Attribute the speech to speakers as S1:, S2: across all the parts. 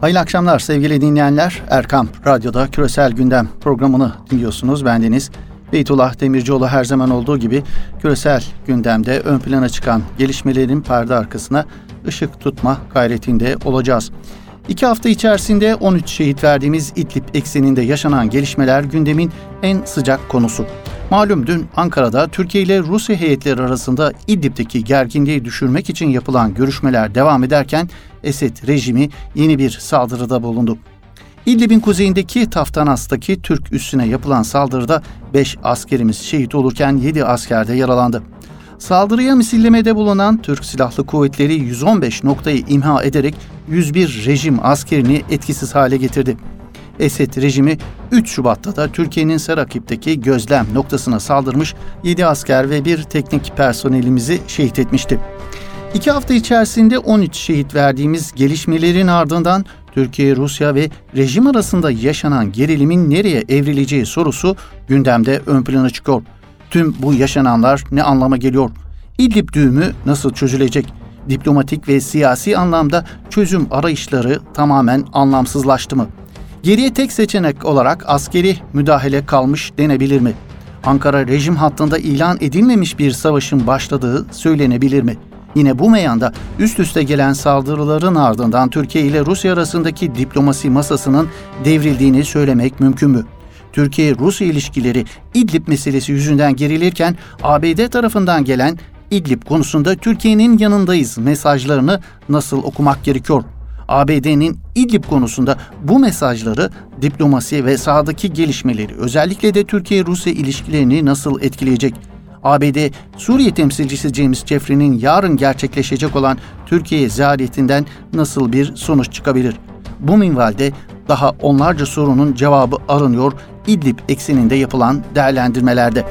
S1: Hayırlı akşamlar sevgili dinleyenler. Erkam Radyo'da Küresel Gündem programını dinliyorsunuz. Bendeniz Beytullah Demircioğlu her zaman olduğu gibi küresel gündemde ön plana çıkan gelişmelerin perde arkasına ışık tutma gayretinde olacağız. İki hafta içerisinde 13 şehit verdiğimiz İdlib ekseninde yaşanan gelişmeler gündemin en sıcak konusu. Malum dün Ankara'da Türkiye ile Rusya heyetleri arasında İdlib'deki gerginliği düşürmek için yapılan görüşmeler devam ederken Esed rejimi yeni bir saldırıda bulundu. İdlib'in kuzeyindeki Taftanas'taki Türk üssüne yapılan saldırıda 5 askerimiz şehit olurken 7 asker de yaralandı. Saldırıya misillemede bulunan Türk Silahlı Kuvvetleri 115 noktayı imha ederek 101 rejim askerini etkisiz hale getirdi. Esed rejimi 3 Şubat'ta da Türkiye'nin Serakip'teki gözlem noktasına saldırmış 7 asker ve bir teknik personelimizi şehit etmişti. İki hafta içerisinde 13 şehit verdiğimiz gelişmelerin ardından Türkiye, Rusya ve rejim arasında yaşanan gerilimin nereye evrileceği sorusu gündemde ön plana çıkıyor. Tüm bu yaşananlar ne anlama geliyor? İdlib düğümü nasıl çözülecek? Diplomatik ve siyasi anlamda çözüm arayışları tamamen anlamsızlaştı mı? Geriye tek seçenek olarak askeri müdahale kalmış denebilir mi? Ankara rejim hattında ilan edilmemiş bir savaşın başladığı söylenebilir mi? Yine bu meyanda üst üste gelen saldırıların ardından Türkiye ile Rusya arasındaki diplomasi masasının devrildiğini söylemek mümkün mü? Türkiye-Rusya ilişkileri İdlib meselesi yüzünden gerilirken ABD tarafından gelen İdlib konusunda Türkiye'nin yanındayız mesajlarını nasıl okumak gerekiyor? ABD'nin İdlib konusunda bu mesajları diplomasi ve sahadaki gelişmeleri özellikle de Türkiye-Rusya ilişkilerini nasıl etkileyecek? ABD Suriye temsilcisi James Jeffrey'nin yarın gerçekleşecek olan Türkiye ziyaretinden nasıl bir sonuç çıkabilir? Bu minvalde daha onlarca sorunun cevabı aranıyor İdlib ekseninde yapılan değerlendirmelerde.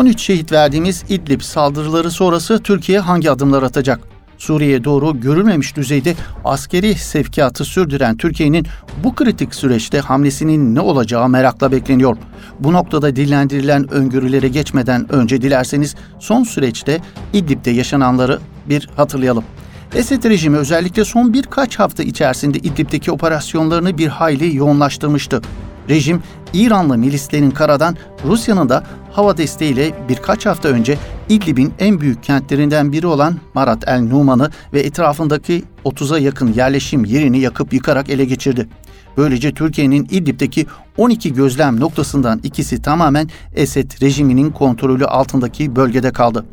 S1: ...13 şehit verdiğimiz İdlib saldırıları sonrası Türkiye hangi adımlar atacak? Suriye'ye doğru görülmemiş düzeyde askeri sevkiyatı sürdüren Türkiye'nin bu kritik süreçte hamlesinin ne olacağı merakla bekleniyor. Bu noktada dillendirilen öngörülere geçmeden önce dilerseniz son süreçte İdlib'de yaşananları bir hatırlayalım. Esed rejimi özellikle son birkaç hafta içerisinde İdlib'deki operasyonlarını bir hayli yoğunlaştırmıştı. Rejim İranlı milislerin karadan Rusya'nın da hava desteğiyle birkaç hafta önce İdlib'in en büyük kentlerinden biri olan Marat el Numan'ı ve etrafındaki 30'a yakın yerleşim yerini yakıp yıkarak ele geçirdi. Böylece Türkiye'nin İdlib'deki 12 gözlem noktasından ikisi tamamen Esed rejiminin kontrolü altındaki bölgede kaldı.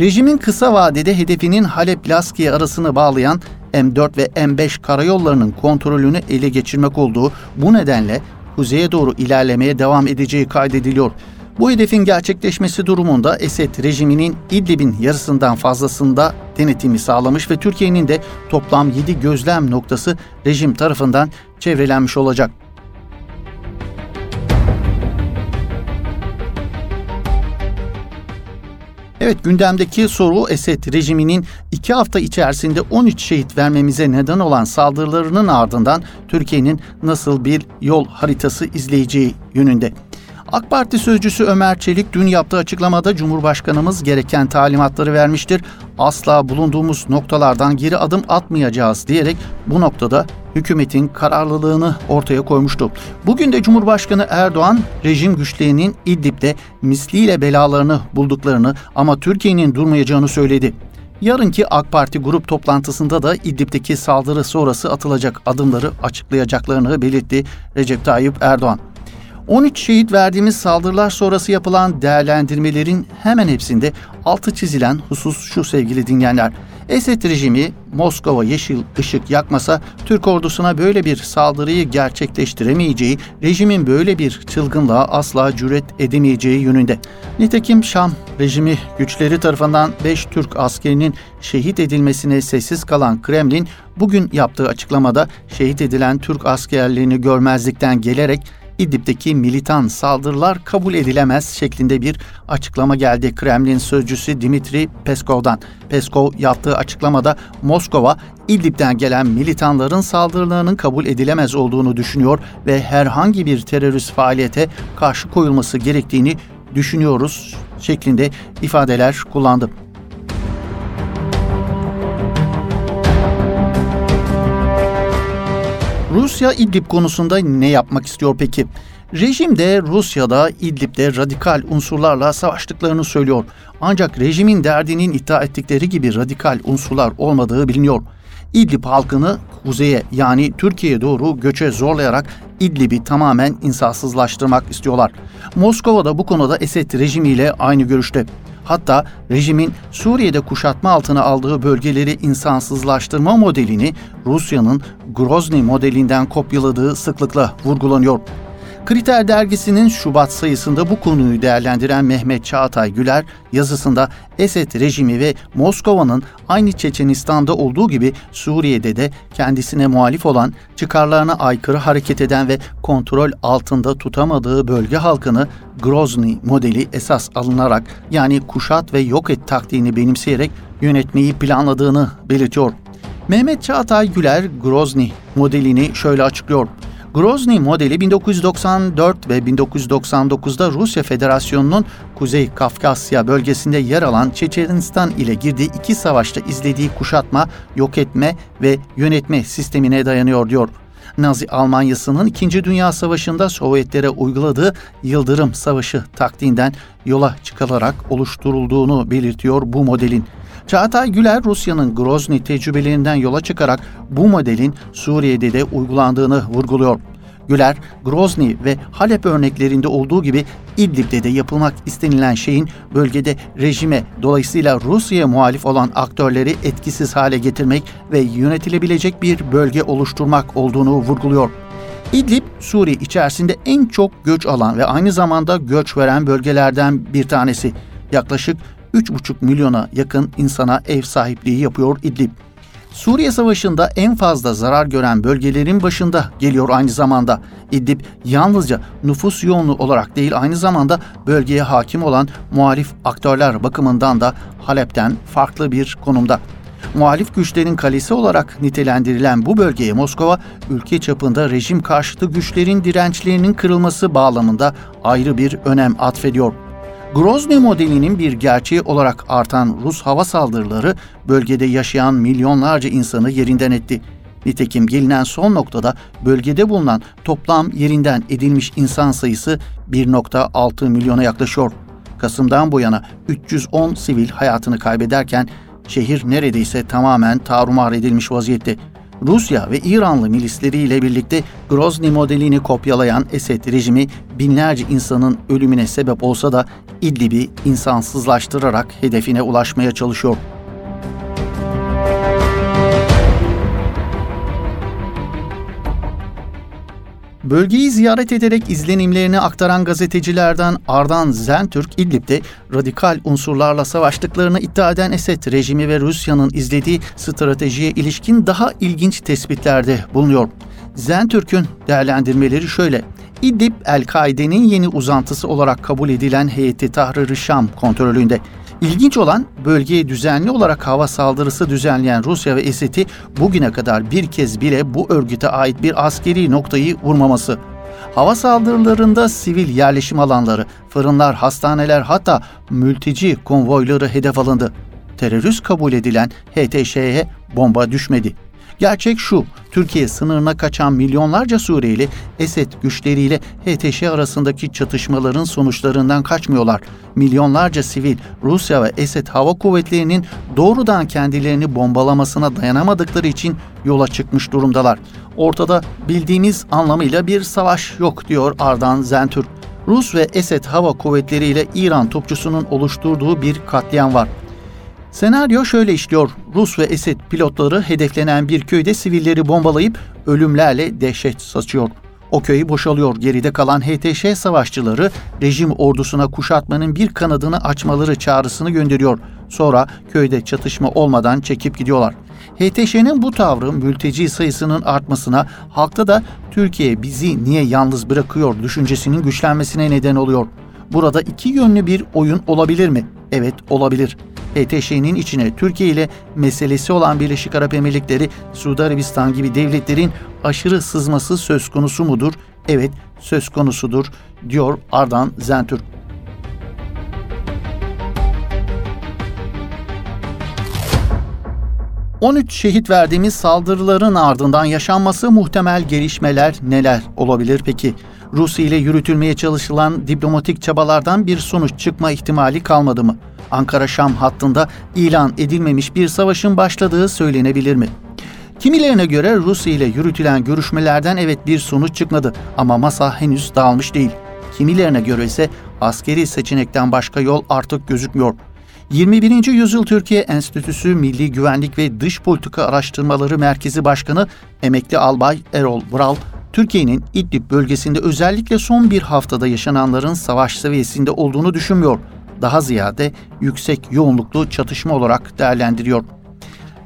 S1: Rejimin kısa vadede hedefinin Halep-Laskiye arasını bağlayan M4 ve M5 karayollarının kontrolünü ele geçirmek olduğu bu nedenle kuzeye doğru ilerlemeye devam edeceği kaydediliyor. Bu hedefin gerçekleşmesi durumunda Esed rejiminin İdlib'in yarısından fazlasında denetimi sağlamış ve Türkiye'nin de toplam 7 gözlem noktası rejim tarafından çevrelenmiş olacak. Evet gündemdeki soru Esed rejiminin iki hafta içerisinde 13 şehit vermemize neden olan saldırılarının ardından Türkiye'nin nasıl bir yol haritası izleyeceği yönünde. AK Parti sözcüsü Ömer Çelik dün yaptığı açıklamada Cumhurbaşkanımız gereken talimatları vermiştir. Asla bulunduğumuz noktalardan geri adım atmayacağız diyerek bu noktada hükümetin kararlılığını ortaya koymuştu. Bugün de Cumhurbaşkanı Erdoğan rejim güçlerinin İdlib'de misliyle belalarını bulduklarını ama Türkiye'nin durmayacağını söyledi. Yarınki AK Parti grup toplantısında da İdlib'deki saldırı sonrası atılacak adımları açıklayacaklarını belirtti Recep Tayyip Erdoğan. 13 şehit verdiğimiz saldırılar sonrası yapılan değerlendirmelerin hemen hepsinde altı çizilen husus şu sevgili dinleyenler. Esed rejimi Moskova yeşil ışık yakmasa Türk ordusuna böyle bir saldırıyı gerçekleştiremeyeceği, rejimin böyle bir çılgınlığa asla cüret edemeyeceği yönünde. Nitekim Şam rejimi güçleri tarafından 5 Türk askerinin şehit edilmesine sessiz kalan Kremlin bugün yaptığı açıklamada şehit edilen Türk askerlerini görmezlikten gelerek İdlib'deki militan saldırılar kabul edilemez şeklinde bir açıklama geldi Kremlin sözcüsü Dimitri Peskov'dan. Peskov yaptığı açıklamada Moskova İdlib'den gelen militanların saldırılarının kabul edilemez olduğunu düşünüyor ve herhangi bir terörist faaliyete karşı koyulması gerektiğini düşünüyoruz şeklinde ifadeler kullandı. Rusya İdlib konusunda ne yapmak istiyor peki? Rejim de Rusya'da İdlib'de radikal unsurlarla savaştıklarını söylüyor. Ancak rejimin derdinin iddia ettikleri gibi radikal unsurlar olmadığı biliniyor. İdlib halkını kuzeye yani Türkiye'ye doğru göçe zorlayarak İdlib'i tamamen insafsızlaştırmak istiyorlar. Moskova da bu konuda Esed rejimiyle aynı görüşte. Hatta rejimin Suriye'de kuşatma altına aldığı bölgeleri insansızlaştırma modelini Rusya'nın Grozny modelinden kopyaladığı sıklıkla vurgulanıyor. Kriter dergisinin Şubat sayısında bu konuyu değerlendiren Mehmet Çağatay Güler yazısında Esed rejimi ve Moskova'nın aynı Çeçenistan'da olduğu gibi Suriye'de de kendisine muhalif olan, çıkarlarına aykırı hareket eden ve kontrol altında tutamadığı bölge halkını Grozny modeli esas alınarak yani kuşat ve yok et taktiğini benimseyerek yönetmeyi planladığını belirtiyor. Mehmet Çağatay Güler Grozny modelini şöyle açıklıyor. Grozny modeli 1994 ve 1999'da Rusya Federasyonu'nun Kuzey Kafkasya bölgesinde yer alan Çeçenistan ile girdiği iki savaşta izlediği kuşatma, yok etme ve yönetme sistemine dayanıyor diyor. Nazi Almanyası'nın 2. Dünya Savaşı'nda Sovyetlere uyguladığı Yıldırım Savaşı taktiğinden yola çıkılarak oluşturulduğunu belirtiyor bu modelin. Çağatay Güler Rusya'nın Grozny tecrübelerinden yola çıkarak bu modelin Suriye'de de uygulandığını vurguluyor. Güler, Grozny ve Halep örneklerinde olduğu gibi İdlib'de de yapılmak istenilen şeyin bölgede rejime dolayısıyla Rusya'ya muhalif olan aktörleri etkisiz hale getirmek ve yönetilebilecek bir bölge oluşturmak olduğunu vurguluyor. İdlib, Suriye içerisinde en çok göç alan ve aynı zamanda göç veren bölgelerden bir tanesi. Yaklaşık 3,5 milyona yakın insana ev sahipliği yapıyor İdlib. Suriye Savaşı'nda en fazla zarar gören bölgelerin başında geliyor aynı zamanda. İdlib yalnızca nüfus yoğunluğu olarak değil aynı zamanda bölgeye hakim olan muhalif aktörler bakımından da Halep'ten farklı bir konumda. Muhalif güçlerin kalesi olarak nitelendirilen bu bölgeye Moskova, ülke çapında rejim karşıtı güçlerin dirençlerinin kırılması bağlamında ayrı bir önem atfediyor. Grozny modelinin bir gerçeği olarak artan Rus hava saldırıları bölgede yaşayan milyonlarca insanı yerinden etti. Nitekim gelinen son noktada bölgede bulunan toplam yerinden edilmiş insan sayısı 1.6 milyona yaklaşıyor. Kasım'dan bu yana 310 sivil hayatını kaybederken şehir neredeyse tamamen tarumar edilmiş vaziyette. Rusya ve İranlı milisleriyle birlikte Grozny modelini kopyalayan Esed rejimi binlerce insanın ölümüne sebep olsa da İdlib'i insansızlaştırarak hedefine ulaşmaya çalışıyor. Bölgeyi ziyaret ederek izlenimlerini aktaran gazetecilerden Ardan Zentürk, İdlib'de radikal unsurlarla savaştıklarını iddia eden Esed rejimi ve Rusya'nın izlediği stratejiye ilişkin daha ilginç tespitlerde bulunuyor. Zentürk'ün değerlendirmeleri şöyle. İdlib, El-Kaide'nin yeni uzantısı olarak kabul edilen heyeti Tahrir-i Şam kontrolünde. İlginç olan bölgeye düzenli olarak hava saldırısı düzenleyen Rusya ve Esed'i bugüne kadar bir kez bile bu örgüte ait bir askeri noktayı vurmaması. Hava saldırılarında sivil yerleşim alanları, fırınlar, hastaneler hatta mülteci konvoyları hedef alındı. Terörist kabul edilen HTŞ'ye bomba düşmedi. Gerçek şu, Türkiye sınırına kaçan milyonlarca Suriyeli Esed güçleriyle HTŞ arasındaki çatışmaların sonuçlarından kaçmıyorlar. Milyonlarca sivil Rusya ve Esed hava kuvvetlerinin doğrudan kendilerini bombalamasına dayanamadıkları için yola çıkmış durumdalar. Ortada bildiğimiz anlamıyla bir savaş yok diyor Ardan Zentürk. Rus ve Esed hava kuvvetleriyle İran topçusunun oluşturduğu bir katliam var. Senaryo şöyle işliyor. Rus ve Esed pilotları hedeflenen bir köyde sivilleri bombalayıp ölümlerle dehşet saçıyor. O köyü boşalıyor. Geride kalan HTŞ savaşçıları rejim ordusuna kuşatmanın bir kanadını açmaları çağrısını gönderiyor. Sonra köyde çatışma olmadan çekip gidiyorlar. HTŞ'nin bu tavrı mülteci sayısının artmasına, halkta da Türkiye bizi niye yalnız bırakıyor düşüncesinin güçlenmesine neden oluyor. Burada iki yönlü bir oyun olabilir mi? Evet olabilir. HTŞ'nin içine Türkiye ile meselesi olan Birleşik Arap Emirlikleri, Suudi Arabistan gibi devletlerin aşırı sızması söz konusu mudur? Evet söz konusudur diyor Ardan Zentürk. 13 şehit verdiğimiz saldırıların ardından yaşanması muhtemel gelişmeler neler olabilir peki? Rusya ile yürütülmeye çalışılan diplomatik çabalardan bir sonuç çıkma ihtimali kalmadı mı? Ankara-Şam hattında ilan edilmemiş bir savaşın başladığı söylenebilir mi? Kimilerine göre Rusya ile yürütülen görüşmelerden evet bir sonuç çıkmadı ama masa henüz dağılmış değil. Kimilerine göre ise askeri seçenekten başka yol artık gözükmüyor. 21. Yüzyıl Türkiye Enstitüsü Milli Güvenlik ve Dış Politika Araştırmaları Merkezi Başkanı Emekli Albay Erol Vural, Türkiye'nin İdlib bölgesinde özellikle son bir haftada yaşananların savaş seviyesinde olduğunu düşünmüyor. Daha ziyade yüksek yoğunluklu çatışma olarak değerlendiriyor.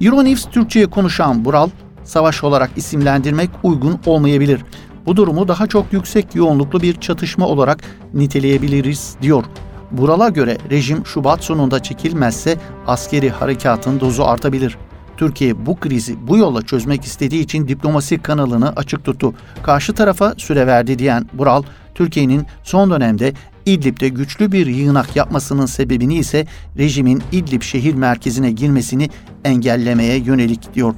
S1: Euronews Türkçe'ye konuşan Bural, savaş olarak isimlendirmek uygun olmayabilir. Bu durumu daha çok yüksek yoğunluklu bir çatışma olarak niteleyebiliriz diyor. Bural'a göre rejim Şubat sonunda çekilmezse askeri harekatın dozu artabilir. Türkiye bu krizi bu yolla çözmek istediği için diplomasi kanalını açık tuttu. Karşı tarafa süre verdi diyen Bural, Türkiye'nin son dönemde İdlib'de güçlü bir yığınak yapmasının sebebini ise rejimin İdlib şehir merkezine girmesini engellemeye yönelik diyor.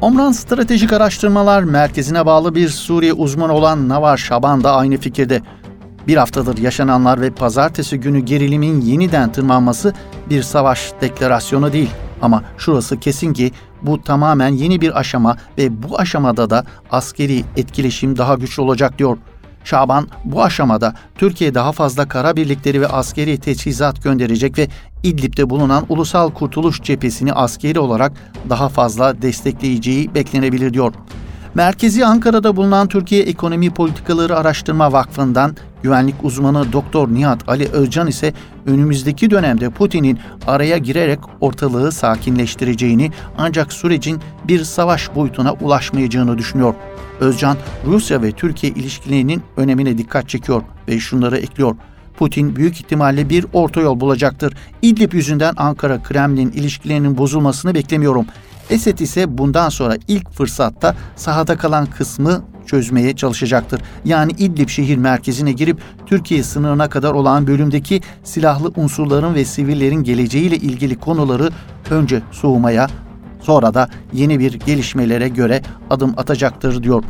S1: Omran Stratejik Araştırmalar Merkezi'ne bağlı bir Suriye uzmanı olan Navar Şaban da aynı fikirde. Bir haftadır yaşananlar ve pazartesi günü gerilimin yeniden tırmanması bir savaş deklarasyonu değil. Ama şurası kesin ki bu tamamen yeni bir aşama ve bu aşamada da askeri etkileşim daha güçlü olacak diyor. Şaban bu aşamada Türkiye daha fazla kara birlikleri ve askeri teçhizat gönderecek ve İdlib'de bulunan Ulusal Kurtuluş Cephesini askeri olarak daha fazla destekleyeceği beklenebilir diyor. Merkezi Ankara'da bulunan Türkiye Ekonomi Politikaları Araştırma Vakfı'ndan güvenlik uzmanı Doktor Nihat Ali Özcan ise önümüzdeki dönemde Putin'in araya girerek ortalığı sakinleştireceğini ancak sürecin bir savaş boyutuna ulaşmayacağını düşünüyor. Özcan, Rusya ve Türkiye ilişkilerinin önemine dikkat çekiyor ve şunları ekliyor. Putin büyük ihtimalle bir orta yol bulacaktır. İdlib yüzünden Ankara-Kremlin ilişkilerinin bozulmasını beklemiyorum. Esed ise bundan sonra ilk fırsatta sahada kalan kısmı çözmeye çalışacaktır. Yani İdlib şehir merkezine girip Türkiye sınırına kadar olan bölümdeki silahlı unsurların ve sivillerin geleceğiyle ilgili konuları önce soğumaya, sonra da yeni bir gelişmelere göre adım atacaktır diyor.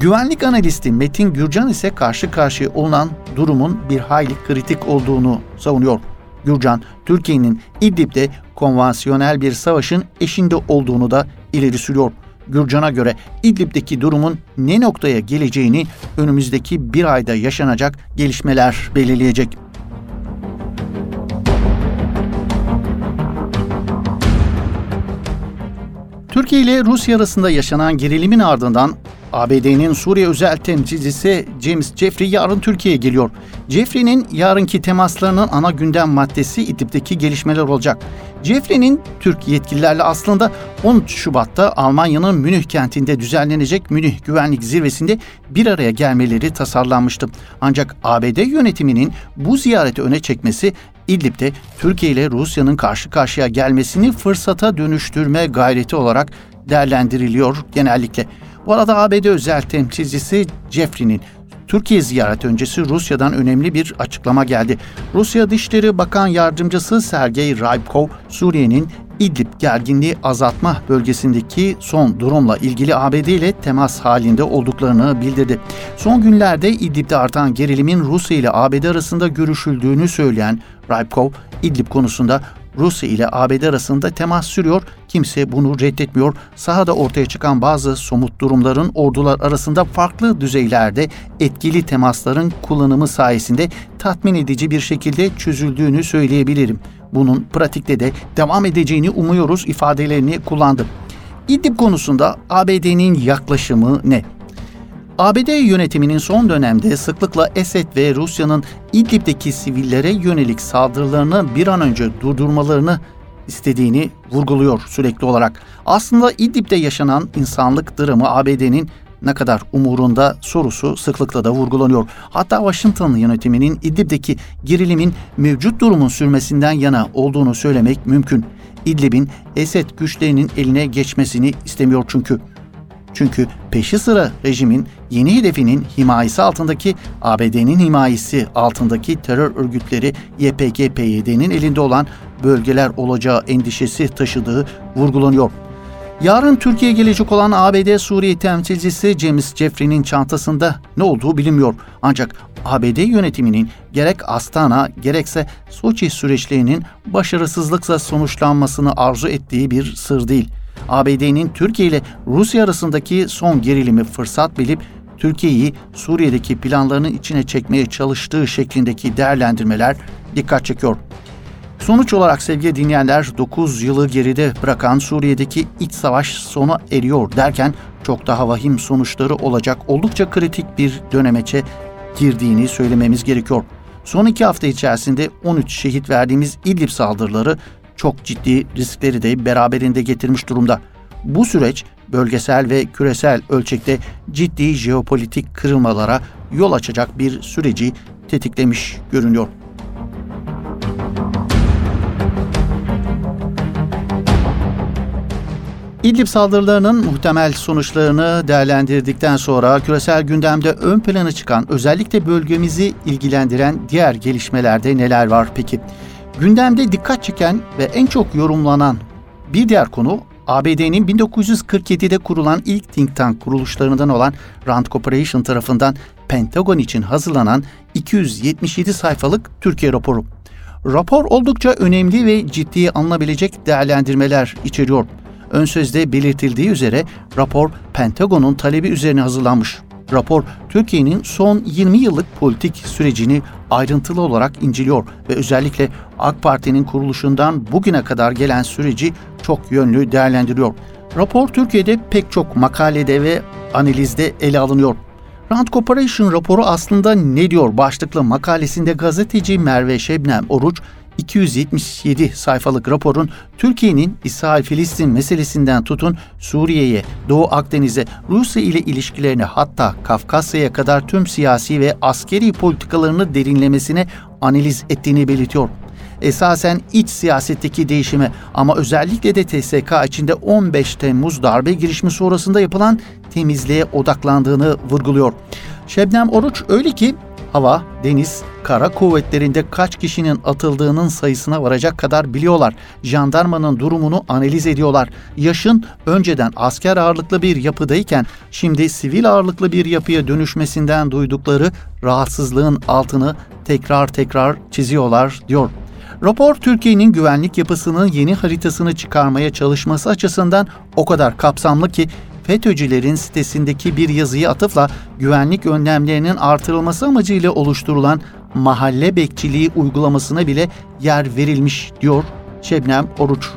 S1: Güvenlik analisti Metin Gürcan ise karşı karşıya olan durumun bir hayli kritik olduğunu savunuyor. Gürcan, Türkiye'nin İdlib'de konvansiyonel bir savaşın eşinde olduğunu da ileri sürüyor. Gürcan'a göre İdlib'deki durumun ne noktaya geleceğini önümüzdeki bir ayda yaşanacak gelişmeler belirleyecek. Türkiye ile Rusya arasında yaşanan gerilimin ardından ABD'nin Suriye özel temsilcisi James Jeffrey yarın Türkiye'ye geliyor. Jeffrey'nin yarınki temaslarının ana gündem maddesi İdlib'deki gelişmeler olacak. Jeffrey'nin Türk yetkililerle aslında 13 Şubat'ta Almanya'nın Münih kentinde düzenlenecek Münih Güvenlik Zirvesi'nde bir araya gelmeleri tasarlanmıştı. Ancak ABD yönetiminin bu ziyareti öne çekmesi İdlib'de Türkiye ile Rusya'nın karşı karşıya gelmesini fırsata dönüştürme gayreti olarak değerlendiriliyor genellikle. Bu arada ABD özel temsilcisi Jeffrey'nin Türkiye ziyareti öncesi Rusya'dan önemli bir açıklama geldi. Rusya Dışişleri Bakan Yardımcısı Sergey Rybkov, Suriye'nin İdlib gerginliği azaltma bölgesindeki son durumla ilgili ABD ile temas halinde olduklarını bildirdi. Son günlerde İdlib'de artan gerilimin Rusya ile ABD arasında görüşüldüğünü söyleyen Rybkov, İdlib konusunda Rusya ile ABD arasında temas sürüyor. Kimse bunu reddetmiyor. Sahada ortaya çıkan bazı somut durumların ordular arasında farklı düzeylerde etkili temasların kullanımı sayesinde tatmin edici bir şekilde çözüldüğünü söyleyebilirim. Bunun pratikte de devam edeceğini umuyoruz ifadelerini kullandı. İdlib konusunda ABD'nin yaklaşımı ne? ABD yönetiminin son dönemde sıklıkla Esed ve Rusya'nın İdlib'deki sivillere yönelik saldırılarını bir an önce durdurmalarını istediğini vurguluyor sürekli olarak. Aslında İdlib'de yaşanan insanlık dramı ABD'nin ne kadar umurunda sorusu sıklıkla da vurgulanıyor. Hatta Washington yönetiminin İdlib'deki gerilimin mevcut durumun sürmesinden yana olduğunu söylemek mümkün. İdlib'in Esed güçlerinin eline geçmesini istemiyor çünkü. Çünkü peşi sıra rejimin yeni hedefinin himayesi altındaki ABD'nin himayesi altındaki terör örgütleri YPG-PYD'nin elinde olan bölgeler olacağı endişesi taşıdığı vurgulanıyor. Yarın Türkiye'ye gelecek olan ABD Suriye temsilcisi James Jeffrey'nin çantasında ne olduğu bilinmiyor. Ancak ABD yönetiminin gerek Astana gerekse Soçi süreçlerinin başarısızlıkla sonuçlanmasını arzu ettiği bir sır değil. ABD'nin Türkiye ile Rusya arasındaki son gerilimi fırsat bilip Türkiye'yi Suriye'deki planlarının içine çekmeye çalıştığı şeklindeki değerlendirmeler dikkat çekiyor. Sonuç olarak sevgili dinleyenler 9 yılı geride bırakan Suriye'deki iç savaş sona eriyor derken çok daha vahim sonuçları olacak oldukça kritik bir dönemeçe girdiğini söylememiz gerekiyor. Son iki hafta içerisinde 13 şehit verdiğimiz İdlib saldırıları çok ciddi riskleri de beraberinde getirmiş durumda. Bu süreç bölgesel ve küresel ölçekte ciddi jeopolitik kırılmalara yol açacak bir süreci tetiklemiş görünüyor. İdlib saldırılarının muhtemel sonuçlarını değerlendirdikten sonra küresel gündemde ön plana çıkan özellikle bölgemizi ilgilendiren diğer gelişmelerde neler var peki? Gündemde dikkat çeken ve en çok yorumlanan bir diğer konu ABD'nin 1947'de kurulan ilk think tank kuruluşlarından olan Rand Corporation tarafından Pentagon için hazırlanan 277 sayfalık Türkiye raporu. Rapor oldukça önemli ve ciddiye alınabilecek değerlendirmeler içeriyor. Ön sözde belirtildiği üzere rapor Pentagon'un talebi üzerine hazırlanmış. Rapor Türkiye'nin son 20 yıllık politik sürecini ayrıntılı olarak inceliyor ve özellikle AK Parti'nin kuruluşundan bugüne kadar gelen süreci çok yönlü değerlendiriyor. Rapor Türkiye'de pek çok makalede ve analizde ele alınıyor. Rand Corporation raporu aslında ne diyor başlıklı makalesinde gazeteci Merve Şebnem Oruç 277 sayfalık raporun Türkiye'nin İsrail-Filistin meselesinden tutun Suriye'ye, Doğu Akdeniz'e, Rusya ile ilişkilerini hatta Kafkasya'ya kadar tüm siyasi ve askeri politikalarını derinlemesine analiz ettiğini belirtiyor esasen iç siyasetteki değişimi ama özellikle de TSK içinde 15 Temmuz darbe girişimi sonrasında yapılan temizliğe odaklandığını vurguluyor. Şebnem Oruç öyle ki hava, deniz, kara kuvvetlerinde kaç kişinin atıldığının sayısına varacak kadar biliyorlar. Jandarmanın durumunu analiz ediyorlar. Yaşın önceden asker ağırlıklı bir yapıdayken şimdi sivil ağırlıklı bir yapıya dönüşmesinden duydukları rahatsızlığın altını tekrar tekrar çiziyorlar diyor. Rapor Türkiye'nin güvenlik yapısının yeni haritasını çıkarmaya çalışması açısından o kadar kapsamlı ki FETÖ'cülerin sitesindeki bir yazıyı atıfla güvenlik önlemlerinin artırılması amacıyla oluşturulan mahalle bekçiliği uygulamasına bile yer verilmiş diyor Şebnem Oruç.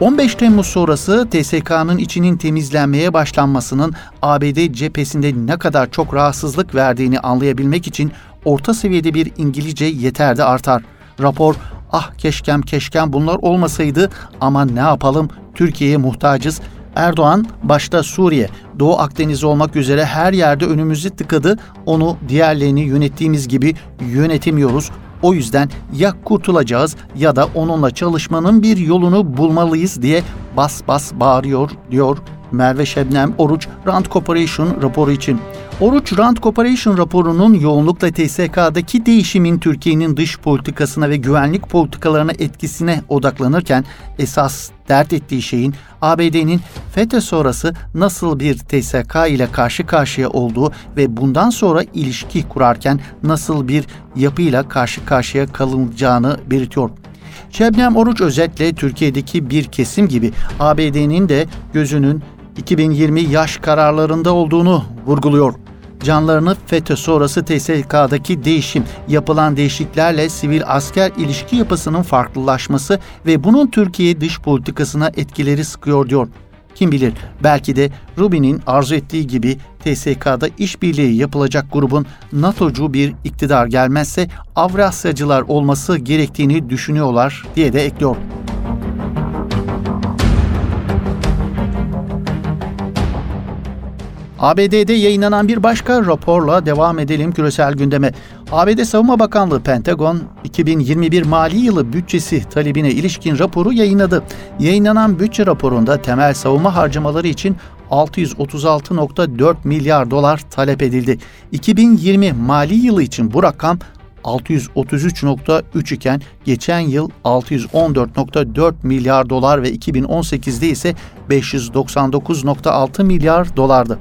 S1: 15 Temmuz sonrası TSK'nın içinin temizlenmeye başlanmasının ABD cephesinde ne kadar çok rahatsızlık verdiğini anlayabilmek için orta seviyede bir İngilizce yeter de artar. Rapor ah keşkem keşkem bunlar olmasaydı ama ne yapalım Türkiye'ye muhtacız Erdoğan başta Suriye, Doğu Akdeniz olmak üzere her yerde önümüzü tıkadı. Onu diğerlerini yönettiğimiz gibi yönetemiyoruz. O yüzden ya kurtulacağız ya da onunla çalışmanın bir yolunu bulmalıyız diye bas bas bağırıyor diyor Merve Şebnem Oruç Rand Corporation raporu için. Oruç Rand Corporation raporunun yoğunlukla TSK'daki değişimin Türkiye'nin dış politikasına ve güvenlik politikalarına etkisine odaklanırken esas dert ettiği şeyin ABD'nin FETÖ sonrası nasıl bir TSK ile karşı karşıya olduğu ve bundan sonra ilişki kurarken nasıl bir yapıyla karşı karşıya kalınacağını belirtiyor. Şebnem Oruç özetle Türkiye'deki bir kesim gibi ABD'nin de gözünün 2020 yaş kararlarında olduğunu vurguluyor. Canlarını FETÖ sonrası TSK'daki değişim, yapılan değişikliklerle sivil asker ilişki yapısının farklılaşması ve bunun Türkiye dış politikasına etkileri sıkıyor diyor. Kim bilir belki de Rubin'in arzu ettiği gibi TSK'da işbirliği yapılacak grubun NATO'cu bir iktidar gelmezse Avrasyacılar olması gerektiğini düşünüyorlar diye de ekliyor. ABD'de yayınlanan bir başka raporla devam edelim küresel gündeme. ABD Savunma Bakanlığı Pentagon 2021 mali yılı bütçesi talebine ilişkin raporu yayınladı. Yayınlanan bütçe raporunda temel savunma harcamaları için 636.4 milyar dolar talep edildi. 2020 mali yılı için bu rakam 633.3 iken geçen yıl 614.4 milyar dolar ve 2018'de ise 599.6 milyar dolardı.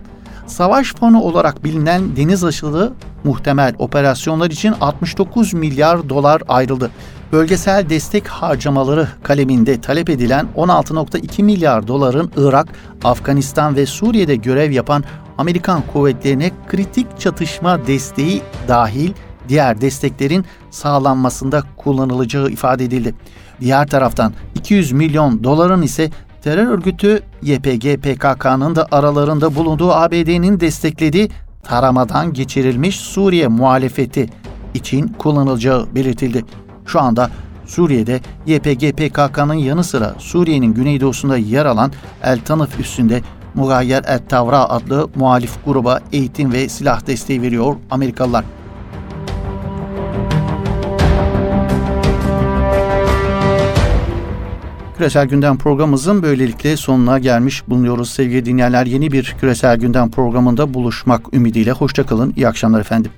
S1: Savaş fonu olarak bilinen deniz aşılı muhtemel operasyonlar için 69 milyar dolar ayrıldı. Bölgesel destek harcamaları kaleminde talep edilen 16.2 milyar doların Irak, Afganistan ve Suriye'de görev yapan Amerikan kuvvetlerine kritik çatışma desteği dahil diğer desteklerin sağlanmasında kullanılacağı ifade edildi. Diğer taraftan 200 milyon doların ise terör örgütü YPG PKK'nın da aralarında bulunduğu ABD'nin desteklediği taramadan geçirilmiş Suriye muhalefeti için kullanılacağı belirtildi. Şu anda Suriye'de YPG PKK'nın yanı sıra Suriye'nin güneydoğusunda yer alan El Tanıf üstünde Mugayyer El Tavra adlı muhalif gruba eğitim ve silah desteği veriyor Amerikalılar. Küresel Gündem programımızın böylelikle sonuna gelmiş bulunuyoruz sevgili dinleyenler. Yeni bir Küresel Gündem programında buluşmak ümidiyle. Hoşçakalın, iyi akşamlar efendim.